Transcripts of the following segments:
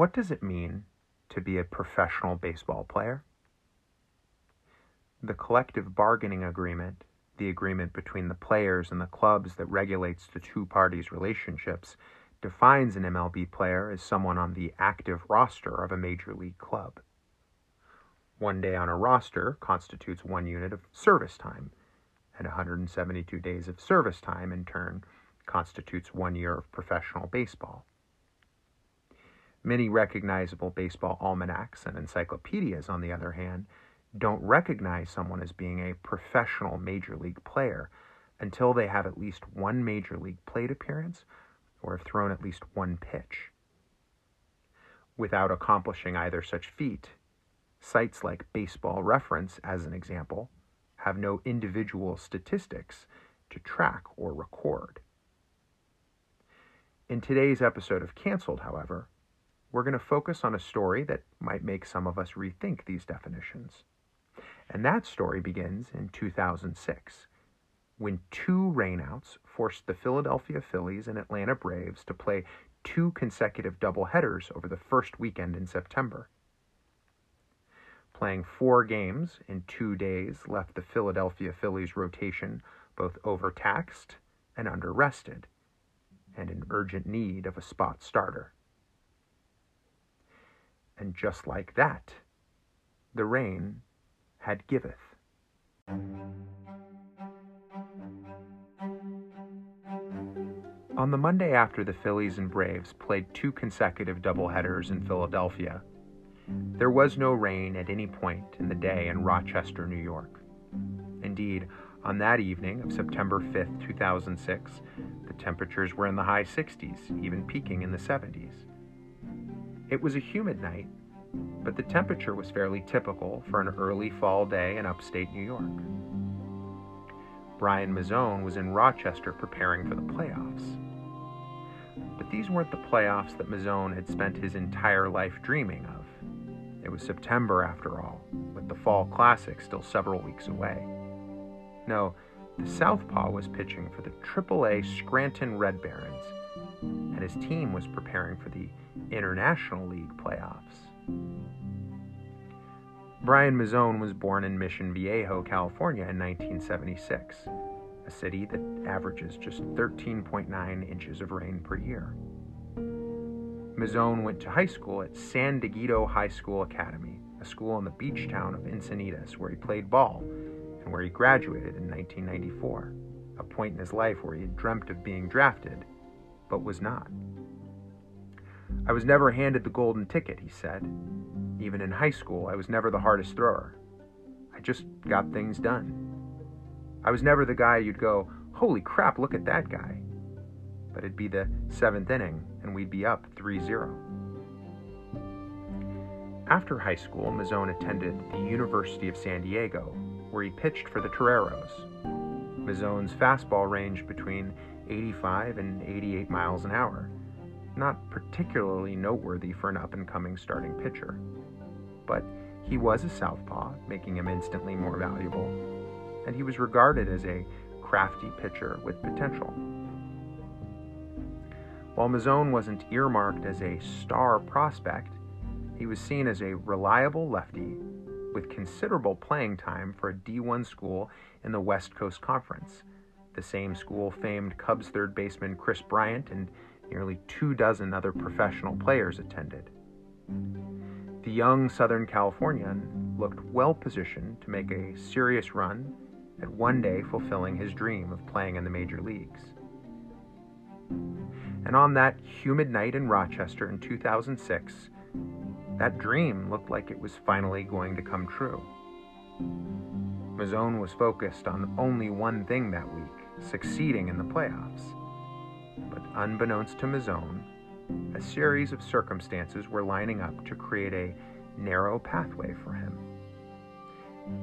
What does it mean to be a professional baseball player? The collective bargaining agreement, the agreement between the players and the clubs that regulates the two parties' relationships, defines an MLB player as someone on the active roster of a major league club. One day on a roster constitutes one unit of service time, and 172 days of service time, in turn, constitutes one year of professional baseball. Many recognizable baseball almanacs and encyclopedias, on the other hand, don't recognize someone as being a professional major league player until they have at least one major league plate appearance or have thrown at least one pitch. Without accomplishing either such feat, sites like Baseball Reference, as an example, have no individual statistics to track or record. In today's episode of Cancelled, however, we're going to focus on a story that might make some of us rethink these definitions. And that story begins in 2006, when two rainouts forced the Philadelphia Phillies and Atlanta Braves to play two consecutive doubleheaders over the first weekend in September. Playing four games in two days left the Philadelphia Phillies rotation both overtaxed and underrested, and in urgent need of a spot starter. And just like that, the rain had giveth. On the Monday after the Phillies and Braves played two consecutive doubleheaders in Philadelphia, there was no rain at any point in the day in Rochester, New York. Indeed, on that evening of September 5, 2006, the temperatures were in the high 60s, even peaking in the 70s. It was a humid night, but the temperature was fairly typical for an early fall day in upstate New York. Brian Mazone was in Rochester preparing for the playoffs. But these weren't the playoffs that Mazone had spent his entire life dreaming of. It was September, after all, with the Fall Classic still several weeks away. No, the Southpaw was pitching for the AAA Scranton Red Barons, and his team was preparing for the International League playoffs. Brian Mazone was born in Mission Viejo, California in 1976, a city that averages just 13.9 inches of rain per year. Mazone went to high school at San Dieguito High School Academy, a school in the beach town of Encinitas where he played ball and where he graduated in 1994, a point in his life where he had dreamt of being drafted, but was not. I was never handed the golden ticket, he said. Even in high school, I was never the hardest thrower. I just got things done. I was never the guy you'd go, holy crap, look at that guy. But it'd be the seventh inning, and we'd be up 3 0. After high school, Mazone attended the University of San Diego, where he pitched for the Toreros. Mazone's fastball ranged between 85 and 88 miles an hour, not particularly noteworthy for an up and coming starting pitcher. But he was a southpaw, making him instantly more valuable, and he was regarded as a crafty pitcher with potential. While Mazone wasn't earmarked as a star prospect, he was seen as a reliable lefty with considerable playing time for a D1 school in the West Coast Conference, the same school famed Cubs third baseman Kris Bryant and nearly two dozen other professional players attended. The young Southern Californian looked well positioned to make a serious run at one day fulfilling his dream of playing in the major leagues. And on that humid night in Rochester in 2006, that dream looked like it was finally going to come true. Mazone was focused on only one thing that week succeeding in the playoffs. But unbeknownst to Mazone, a series of circumstances were lining up to create a narrow pathway for him.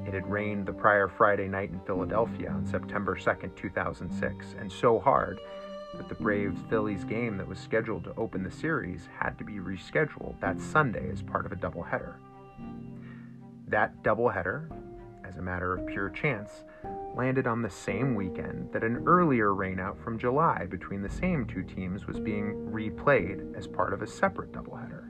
It had rained the prior Friday night in Philadelphia on September 2nd, 2006, and so hard that the Braves Phillies game that was scheduled to open the series had to be rescheduled that Sunday as part of a doubleheader. That doubleheader, a matter of pure chance, landed on the same weekend that an earlier rainout from July between the same two teams was being replayed as part of a separate doubleheader.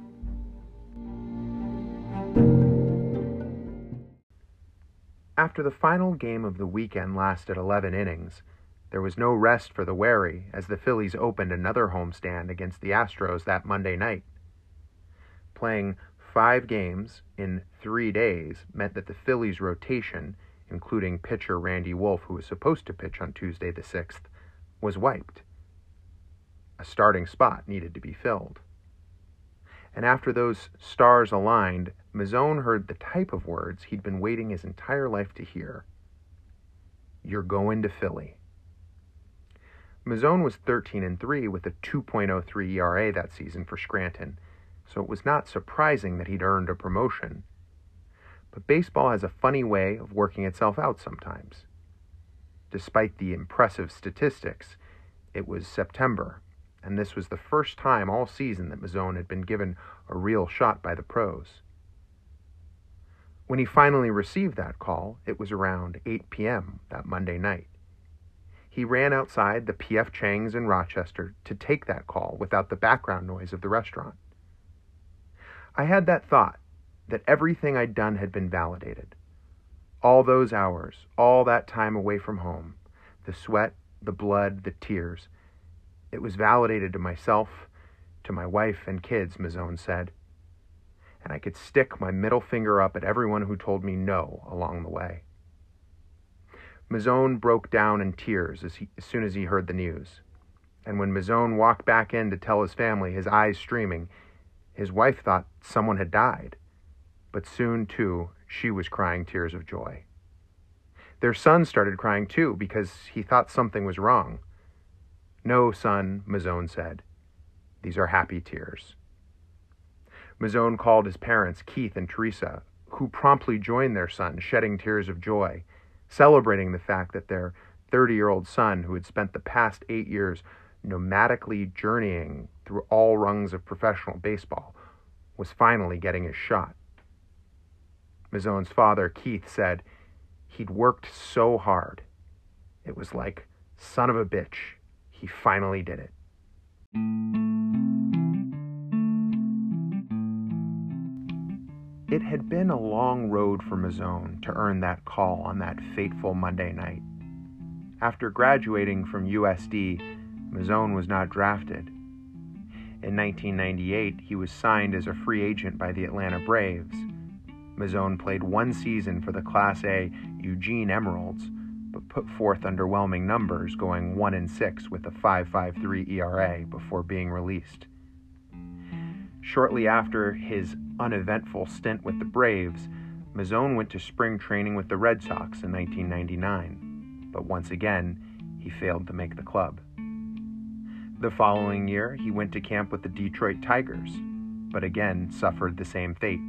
After the final game of the weekend lasted 11 innings, there was no rest for the wary as the Phillies opened another homestand against the Astros that Monday night. Playing five games in three days meant that the Phillies' rotation, including pitcher Randy Wolf, who was supposed to pitch on Tuesday the 6th, was wiped. A starting spot needed to be filled. And after those stars aligned, Mazone heard the type of words he'd been waiting his entire life to hear. You're going to Philly. Mazone was 13 and 3 with a 2.03 ERA that season for Scranton, so it was not surprising that he'd earned a promotion. But baseball has a funny way of working itself out sometimes. Despite the impressive statistics, it was September, and this was the first time all season that Mazone had been given a real shot by the pros. When he finally received that call, it was around 8 p.m. that Monday night. He ran outside the P.F. Chang's in Rochester to take that call without the background noise of the restaurant. I had that thought that everything I'd done had been validated. All those hours, all that time away from home, the sweat, the blood, the tears, it was validated to myself, to my wife and kids, Mazone said. And I could stick my middle finger up at everyone who told me no along the way. Mazone broke down in tears as, he, as soon as he heard the news. And when Mazone walked back in to tell his family, his eyes streaming, his wife thought someone had died. But soon, too, she was crying tears of joy. Their son started crying too because he thought something was wrong. No, son, Mazone said. These are happy tears. Mazone called his parents, Keith and Teresa, who promptly joined their son, shedding tears of joy, celebrating the fact that their 30 year old son, who had spent the past eight years nomadically journeying through all rungs of professional baseball, was finally getting his shot. Mazone's father, Keith, said he'd worked so hard. It was like, son of a bitch, he finally did it. It had been a long road for Mazone to earn that call on that fateful Monday night. After graduating from USD, Mazone was not drafted. In 1998, he was signed as a free agent by the Atlanta Braves. Mazone played one season for the Class A Eugene Emeralds but put forth underwhelming numbers, going 1 and 6 with a 5.53 ERA before being released. Shortly after his uneventful stint with the Braves, Mazone went to spring training with the Red Sox in 1999, but once again, he failed to make the club. The following year, he went to camp with the Detroit Tigers, but again suffered the same fate.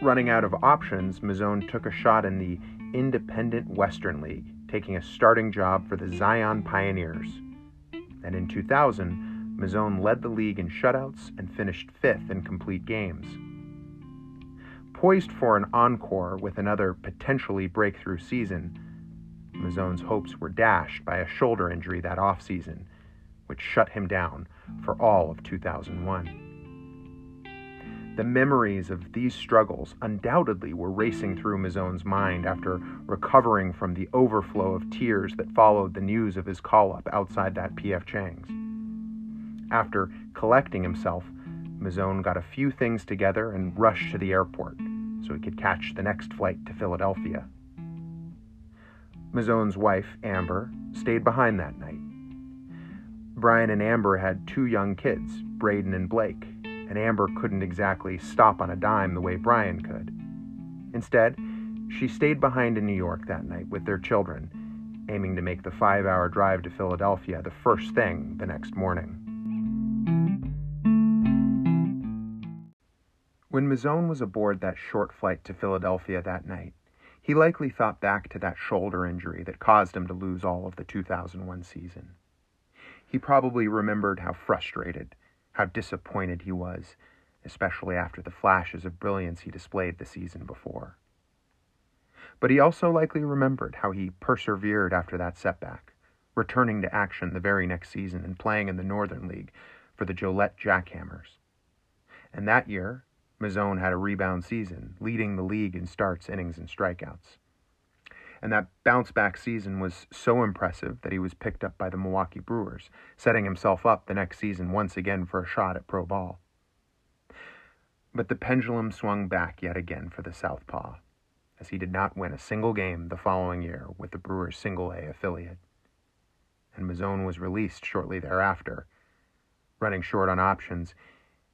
Running out of options, Mazone took a shot in the Independent Western League, taking a starting job for the Zion Pioneerzz. And in 2000, Mazone led the league in shutouts and finished fifth in complete games. Poised for an encore with another potentially breakthrough season, Mazone's hopes were dashed by a shoulder injury that offseason, which shut him down for all of 2001. The memories of these struggles undoubtedly were racing through Mazone's mind after recovering from the overflow of tears that followed the news of his call up outside that P.F. Chang's. After collecting himself, Mazone got a few things together and rushed to the airport so he could catch the next flight to Philadelphia. Mazone's wife, Amber, stayed behind that night. Brian and Amber had two young kids, Braden and Blake, and Amber couldn't exactly stop on a dime the way Brian could. Instead, she stayed behind in New York that night with their children, aiming to make the five hour drive to Philadelphia the first thing the next morning. When Mazone was aboard that short flight to Philadelphia that night, he likely thought back to that shoulder injury that caused him to lose all of the 2001 season. He probably remembered how frustrated how disappointed he was, especially after the flashes of brilliance he displayed the season before. But he also likely remembered how he persevered after that setback, returning to action the very next season and playing in the Northern League for the Joliet Jackhammers. And that year, Mazone had a rebound season, leading the league in starts, innings, and strikeouts. And that bounce back season was so impressive that he was picked up by the Milwaukee Brewers, setting himself up the next season once again for a shot at pro ball. But the pendulum swung back yet again for the Southpaw, as he did not win a single game the following year with the Brewers' single A affiliate. And Mazone was released shortly thereafter. Running short on options,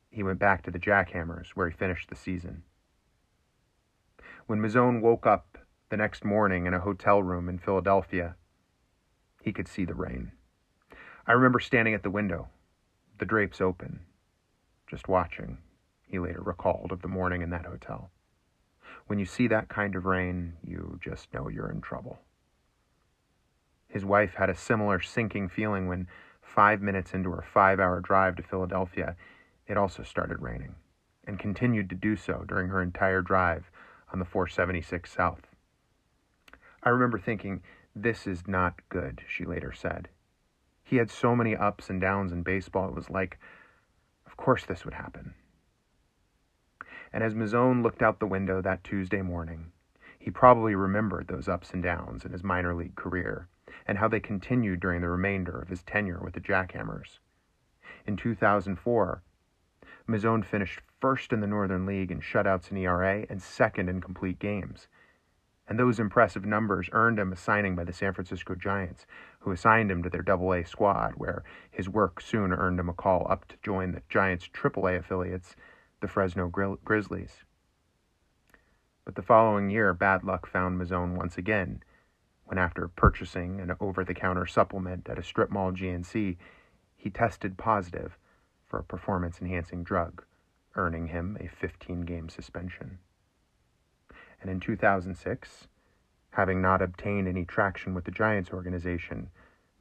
he went back to the Jackhammers, where he finished the season. When Mazone woke up the next morning in a hotel room in Philadelphia, he could see the rain. I remember standing at the window, the drapes open, just watching, he later recalled of the morning in that hotel. When you see that kind of rain, you just know you're in trouble. His wife had a similar sinking feeling when, five minutes into her five hour drive to Philadelphia, it also started raining, and continued to do so during her entire drive on the 476 South. I remember thinking, this is not good, she later said. He had so many ups and downs in baseball, it was like, of course this would happen. And as Mazone looked out the window that Tuesday morning, he probably remembered those ups and downs in his minor league career and how they continued during the remainder of his tenure with the Jackhammers. In 2004, Mazone finished first in the Northern League in shutouts and ERA and second in complete games and those impressive numbers earned him a signing by the San Francisco Giants, who assigned him to their Double-A squad, where his work soon earned him a call up to join the Giants' Triple-A affiliates, the Fresno Grizzlies. But the following year, bad luck found Mazone once again, when after purchasing an over-the-counter supplement at a strip mall GNC, he tested positive for a performance-enhancing drug, earning him a 15-game suspension and in 2006, having not obtained any traction with the Giants organization,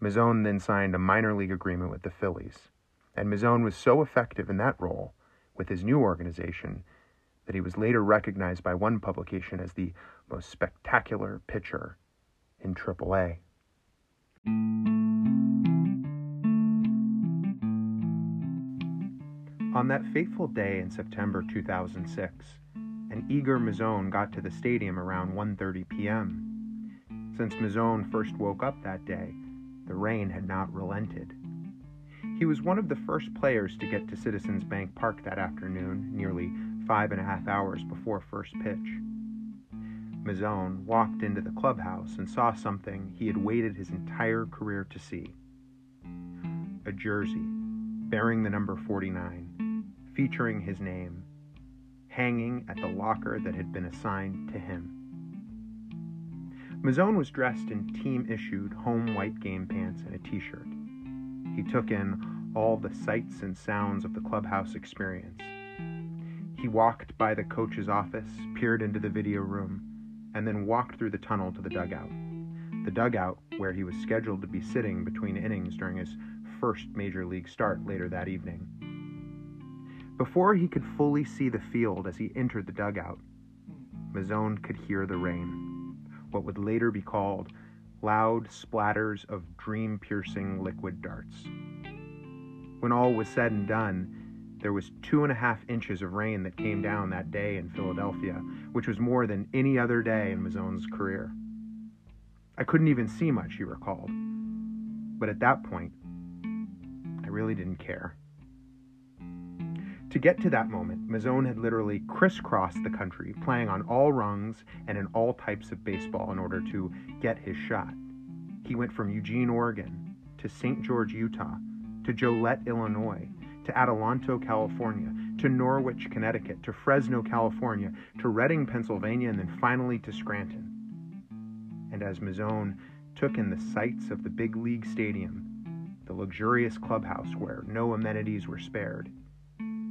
Mazone then signed a minor league agreement with the Phillies. And Mazone was so effective in that role with his new organization that he was later recognized by one publication as the most spectacular pitcher in AAA. On that fateful day in September 2006, and eager Mazone got to the stadium around 1:30 p.m. Since Mazone first woke up that day, the rain had not relented. He was one of the first players to get to Citizens Bank Park that afternoon, nearly five and a half hours before first pitch. Mazone walked into the clubhouse and saw something he had waited his entire career to see a jersey bearing the number 49, featuring his name hanging at the locker that had been assigned to him. Mazone was dressed in team issued home white game pants and a t shirt. He took in all the sights and sounds of the clubhouse experience. He walked by the coach's office, peered into the video room, and then walked through the tunnel to the dugout. The dugout where he was scheduled to be sitting between innings during his first major league start later that evening. Before he could fully see the field as he entered the dugout, Mazone could hear the rain, what would later be called loud splatters of dream piercing liquid darts. When all was said and done, there was two and a half inches of rain that came down that day in Philadelphia, which was more than any other day in Mazone's career. I couldn't even see much, he recalled. But at that point, I really didn't care. To get to that moment, Mazone had literally crisscrossed the country, playing on all rungs and in all types of baseball in order to get his shot. He went from Eugene, Oregon, to St. George, Utah, to Joliet, Illinois, to Adelanto, California, to Norwich, Connecticut, to Fresno, California, to Reading, Pennsylvania, and then finally to Scranton. And as Mazone took in the sights of the big league stadium, the luxurious clubhouse where no amenities were spared,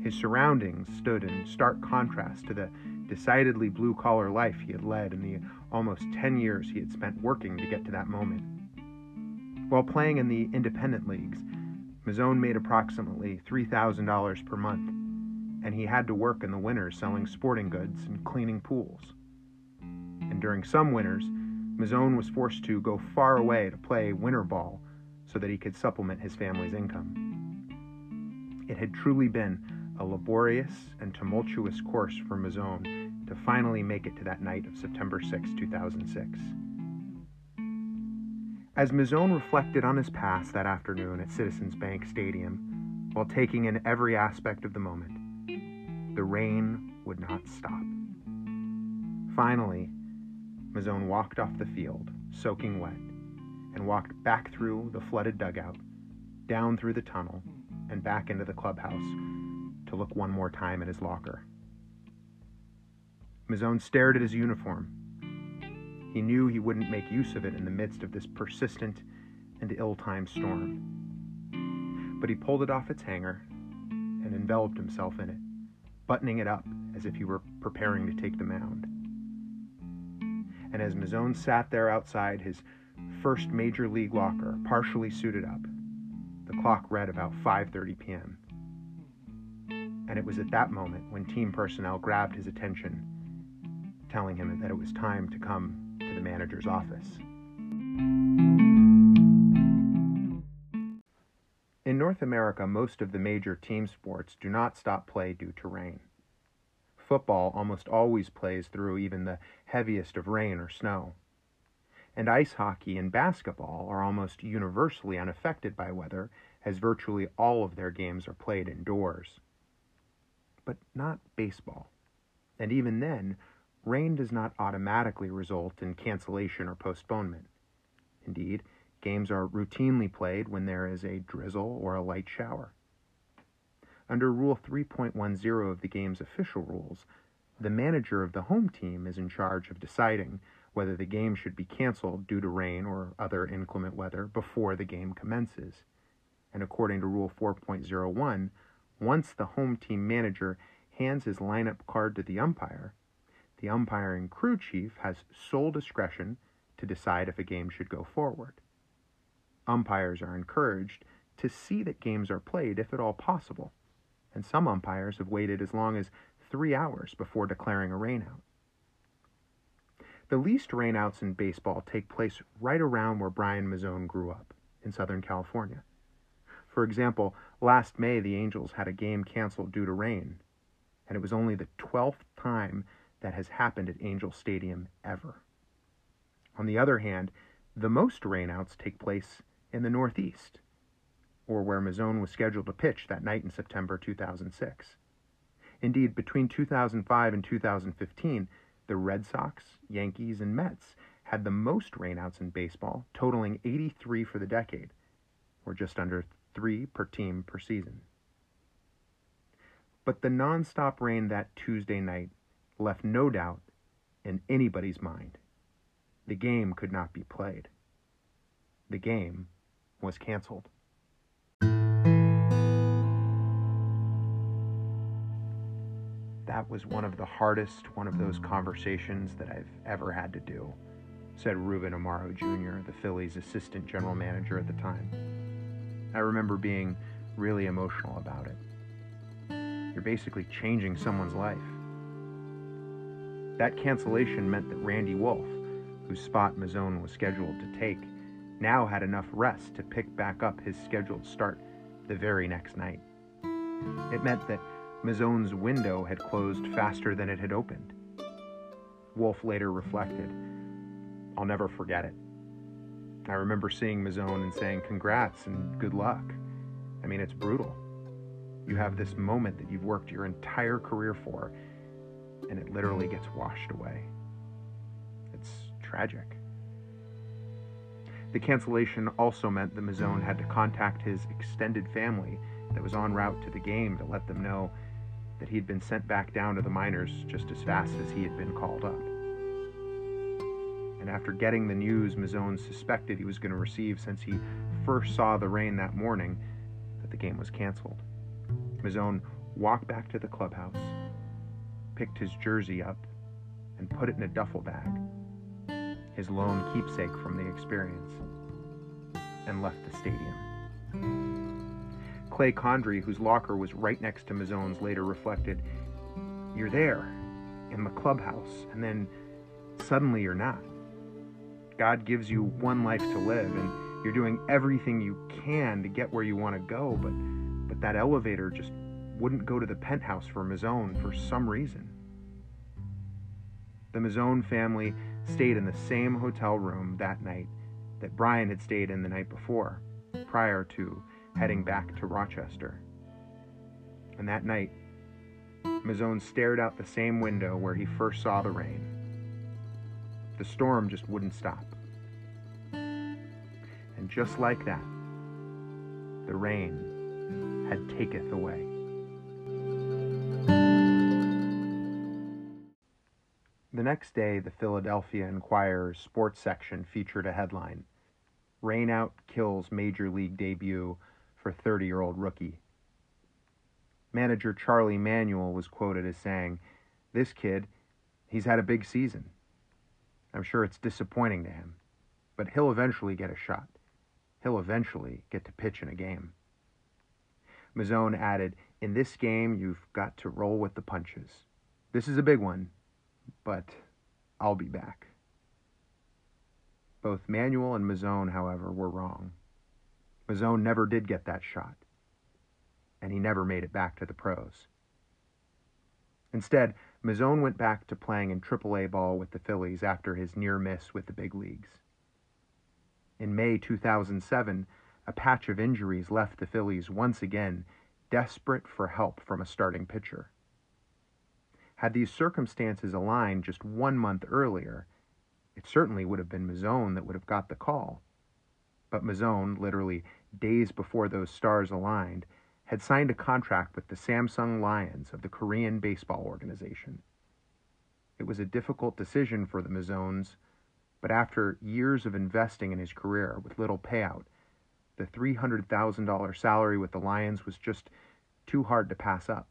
his surroundings stood in stark contrast to the decidedly blue collar life he had led in the almost 10 years he had spent working to get to that moment. While playing in the independent leagues, Mazone made approximately $3,000 per month, and he had to work in the winter selling sporting goods and cleaning pools. And during some winters, Mazone was forced to go far away to play winter ball so that he could supplement his family's income. It had truly been a laborious and tumultuous course for Mazone to finally make it to that night of September 6, 2006. As Mazone reflected on his past that afternoon at Citizens Bank Stadium, while taking in every aspect of the moment, the rain would not stop. Finally, Mazone walked off the field, soaking wet, and walked back through the flooded dugout, down through the tunnel, and back into the clubhouse to look one more time at his locker. Mazone stared at his uniform. He knew he wouldn't make use of it in the midst of this persistent and ill timed storm. But he pulled it off its hanger and enveloped himself in it, buttoning it up as if he were preparing to take the mound. And as Mazone sat there outside his first major league locker, partially suited up, the clock read about 5:30 p.m. And it was at that moment when team personnel grabbed his attention, telling him that it was time to come to the manager's office. In North America, most of the major team sports do not stop play due to rain. Football almost always plays through even the heaviest of rain or snow. And ice hockey and basketball are almost universally unaffected by weather, as virtually all of their games are played indoors but not baseball. And even then, rain does not automatically result in cancellation or postponement. Indeed, games are routinely played when there is a drizzle or a light shower. Under Rule 3.10 of the game's official rules, the manager of the home team is in charge of deciding whether the game should be canceled due to rain or other inclement weather before the game commences. And according to Rule 4.01, once the home team manager hands his lineup card to the umpire, the umpiring crew chief has sole discretion to decide if a game should go forward. Umpires are encouraged to see that games are played if at all possible, and some umpires have waited as long as three hours before declaring a rainout. The least rainouts in baseball take place right around where Brian Mazone grew up, in Southern California. For example, last May the Angels had a game canceled due to rain, and it was only the 12th time that has happened at Angel Stadium ever. On the other hand, the most rainouts take place in the Northeast, or where Mazone was scheduled to pitch that night in September 2006. Indeed, between 2005 and 2015, the Red Sox, Yankees, and Mets had the most rainouts in baseball, totaling 83 for the decade, or just under three per team per season. But the nonstop rain that Tuesday night left no doubt in anybody's mind. The game could not be played. The game was canceled. That was one of the hardest one of those conversations that I've ever had to do, said Ruben Amaro Jr., the Phillies' assistant general manager at the time. I remember being really emotional about it. You're basically changing someone's life. That cancellation meant that Randy Wolf, whose spot Mazone was scheduled to take, now had enough rest to pick back up his scheduled start the very next night. It meant that Mazone's window had closed faster than it had opened. Wolf later reflected, I'll never forget it. I remember seeing Mazone and saying, Congrats and good luck. I mean, it's brutal. You have this moment that you've worked your entire career for, and it literally gets washed away. It's tragic. The cancellation also meant that Mazone had to contact his extended family that was en route to the game to let them know that he'd been sent back down to the minors just as fast as he had been called up and after getting the news Mazone suspected he was going to receive since he first saw the rain that morning, that the game was canceled. Mazone walked back to the clubhouse, picked his jersey up, and put it in a duffel bag, his lone keepsake from the experience, and left the stadium. Clay Condrey, whose locker was right next to Mazone's, later reflected, You're there, in the clubhouse, and then suddenly you're not. God gives you one life to live and you're doing everything you can to get where you want to go, but but that elevator just wouldn't go to the penthouse for Mazone for some reason. The Mazone family stayed in the same hotel room that night that Brian had stayed in the night before, prior to heading back to Rochester. And that night, Mazone stared out the same window where he first saw the rain. The storm just wouldn't stop. And just like that, the rain had taketh away. The next day, the Philadelphia Inquirer's sports section featured a headline Rainout kills major league debut for 30 year old rookie. Manager Charlie Manuel was quoted as saying, This kid, he's had a big season. I'm sure it's disappointing to him, but he'll eventually get a shot. He'll eventually get to pitch in a game. Mazone added, In this game, you've got to roll with the punches. This is a big one, but I'll be back. Both Manuel and Mazone, however, were wrong. Mazone never did get that shot and he never made it back to the pros. Instead, Mazone went back to playing in AAA ball with the Phillies after his near miss with the big leagues. In May 2007, a patch of injuries left the Phillies once again desperate for help from a starting pitcher. Had these circumstances aligned just one month earlier, it certainly would have been Mazone that would have got the call. But Mazone, literally days before those stars aligned, had signed a contract with the Samsung Lions of the Korean Baseball Organization. It was a difficult decision for the Mazones, but after years of investing in his career with little payout, the $300,000 salary with the Lions was just too hard to pass up.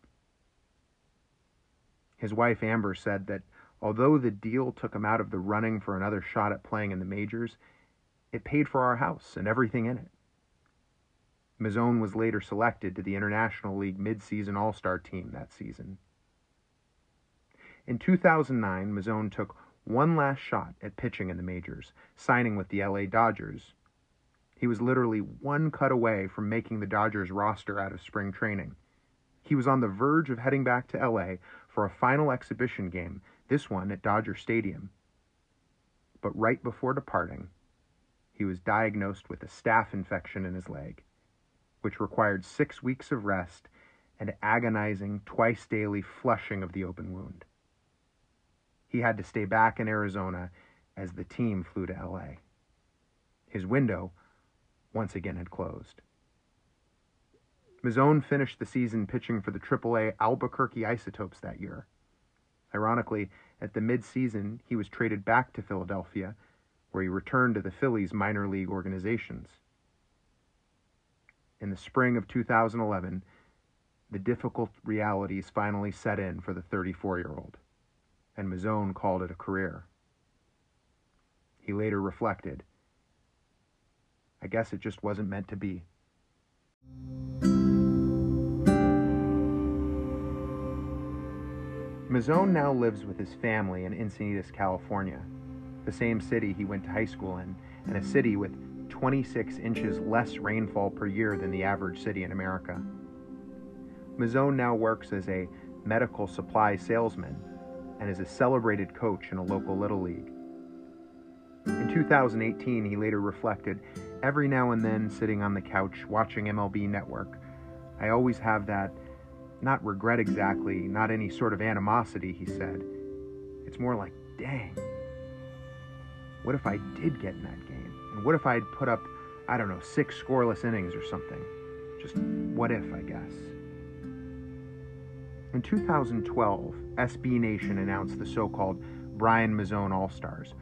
His wife Amber said that although the deal took him out of the running for another shot at playing in the majors, it paid for our house and everything in it. Mazone was later selected to the International League midseason All Star team that season. In 2009, Mazone took one last shot at pitching in the majors, signing with the LA Dodgers. He was literally one cut away from making the Dodgers roster out of spring training. He was on the verge of heading back to LA for a final exhibition game, this one at Dodger Stadium. But right before departing, he was diagnosed with a staph infection in his leg which required six weeks of rest and agonizing twice daily flushing of the open wound. He had to stay back in Arizona as the team flew to LA. His window once again had closed. Mazone finished the season pitching for the AAA Albuquerque Isotopes that year. Ironically, at the midseason, he was traded back to Philadelphia, where he returned to the Phillies minor league organizations in the spring of 2011, the difficult realities finally set in for the 34 year old, and Mazone called it a career. He later reflected, I guess it just wasn't meant to be. Mazone now lives with his family in Encinitas, California, the same city he went to high school in, and a city with 26 inches less rainfall per year than the average city in America. Mazone now works as a medical supply salesman and is a celebrated coach in a local Little League. In 2018, he later reflected Every now and then, sitting on the couch watching MLB Network, I always have that, not regret exactly, not any sort of animosity, he said. It's more like, dang, what if I did get in that game? And what if I'd put up, I don't know, six scoreless innings or something? Just what if, I guess. In 2012, SB Nation announced the so called Brian Mazone All Stars,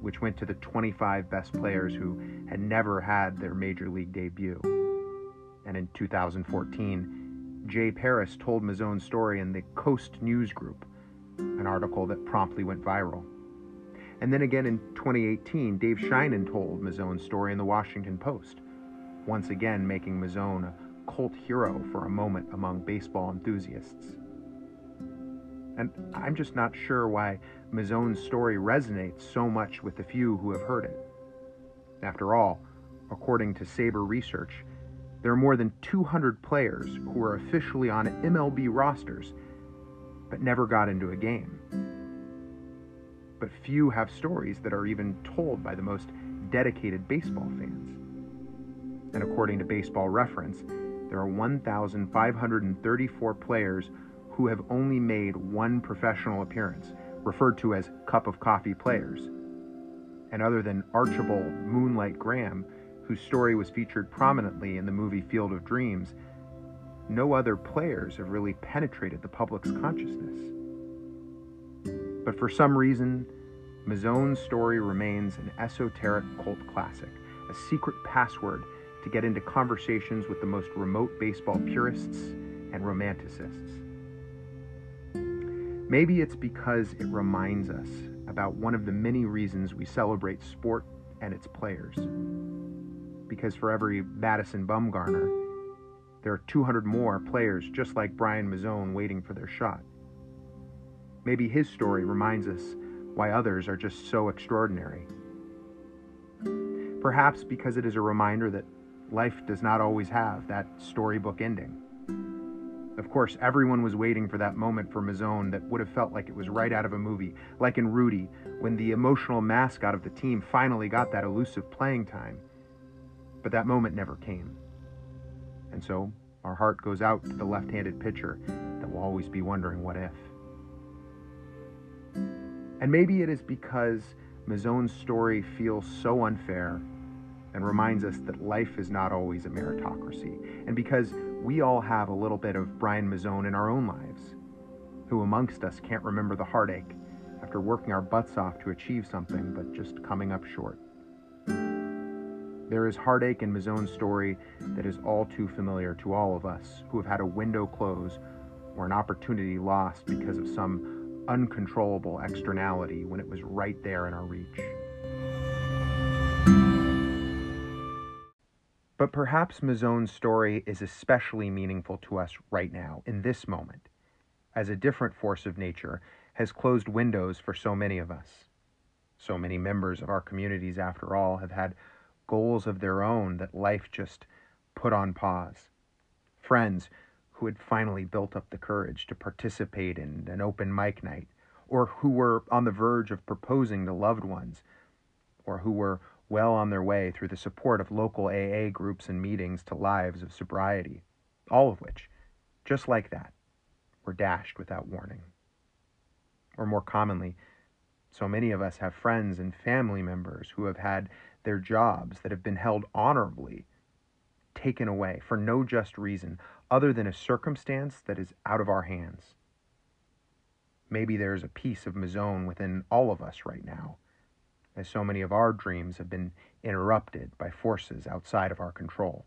which went to the 25 best players who had never had their major league debut. And in 2014, Jay Paris told Mazone's story in the Coast News Group, an article that promptly went viral. And then again in 2018, Dave Sheinin told Mazone's story in the Washington Post, once again making Mazone a cult hero for a moment among baseball enthusiasts. And I'm just not sure why Mazone's story resonates so much with the few who have heard it. After all, according to SABR Research, There are more than 200 players who are officially on MLB rosters but never got into a game. But few have stories that are even told by the most dedicated baseball fans. And according to Baseball Reference, there are 1,534 players who have only made one professional appearance, referred to as cup of coffee players. And other than Archibald Moonlight Graham, whose story was featured prominently in the movie Field of Dreams, no other players have really penetrated the public's consciousness. But for some reason, Mazone's story remains an esoteric cult classic, a secret password to get into conversations with the most remote baseball purists and romanticists. Maybe it's because it reminds us about one of the many reasons we celebrate sport and its players. Because for every Madison Bumgarner, there are 200 more players just like Brian Mazone waiting for their shot. Maybe his story reminds us why others are just so extraordinary. Perhaps because it is a reminder that life does not always have that storybook ending. Of course, everyone was waiting for that moment for Mazone that would have felt like it was right out of a movie, like in Rudy, when the emotional mascot of the team finally got that elusive playing time. But that moment never came. And so, our heart goes out to the left handed pitcher that will always be wondering what if. And maybe it is because Mazone's story feels so unfair and reminds us that life is not always a meritocracy, and because we all have a little bit of Brian Mazone in our own lives. Who amongst us can't remember the heartache after working our butts off to achieve something but just coming up short? There is heartache in Mazone's story that is all too familiar to all of us who have had a window close or an opportunity lost because of some uncontrollable externality when it was right there in our reach. But perhaps Mazone's story is especially meaningful to us right now, in this moment, as a different force of nature has closed windows for so many of us. So many members of our communities, after all, have had goals of their own that life just put on pause. Friends who had finally built up the courage to participate in an open mic night, or who were on the verge of proposing to loved ones, or who were well on their way through the support of local AA groups and meetings to lives of sobriety, all of which, just like that, were dashed without warning. Or more commonly, so many of us have friends and family members who have had their jobs that have been held honorably taken away for no just reason other than a circumstance that is out of our hands. Maybe there is a piece of Mazone within all of us right now, as so many of our dreams have been interrupted by forces outside of our control.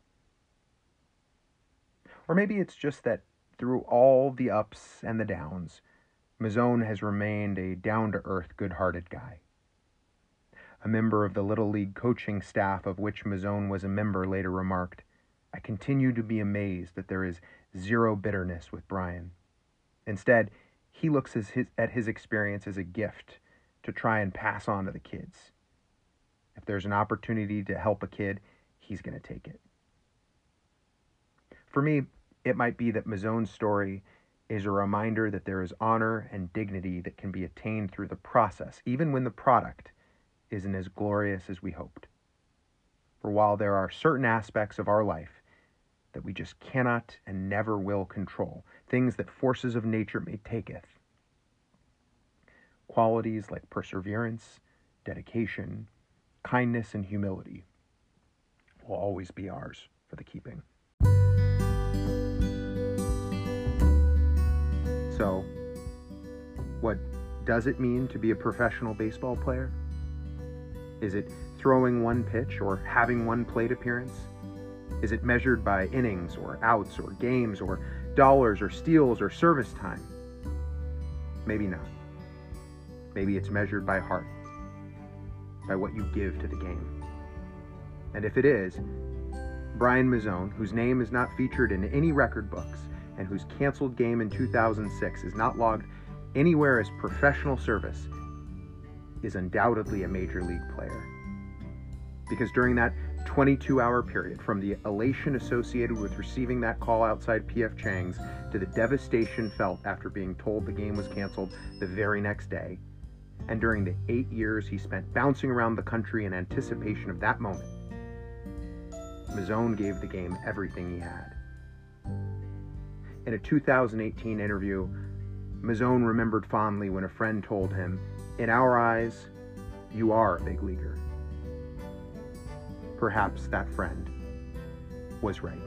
Or maybe it's just that through all the ups and the downs, Mazone has remained a down to earth, good hearted guy a member of the Little League coaching staff of which Mazone was a member, later remarked, I continue to be amazed that there is zero bitterness with Brian. Instead, he looks his, at his experience as a gift to try and pass on to the kids. If there's an opportunity to help a kid, he's going to take it. For me, it might be that Mazone's story is a reminder that there is honor and dignity that can be attained through the process, even when the product isn't as glorious as we hoped. For while there are certain aspects of our life that we just cannot and never will control, things that forces of nature may taketh, qualities like perseverance, dedication, kindness, and humility will always be ours for the keeping. So, what does it mean to be a professional baseball player? Is it throwing one pitch or having one plate appearance? Is it measured by innings or outs or games or dollars or steals or service time? Maybe not. Maybe it's measured by heart, by what you give to the game. And if it is, Brian Mazone, whose name is not featured in any record books and whose canceled game in 2006 is not logged anywhere as professional service, is undoubtedly a major league player. Because during that 22 hour period from the elation associated with receiving that call outside PF Chang's to the devastation felt after being told the game was canceled the very next day, and during the eight years he spent bouncing around the country in anticipation of that moment, Mazone gave the game everything he had. In a 2018 interview, Mazone remembered fondly when a friend told him, In our eyes, you are a big leaguer perhaps that friend was right.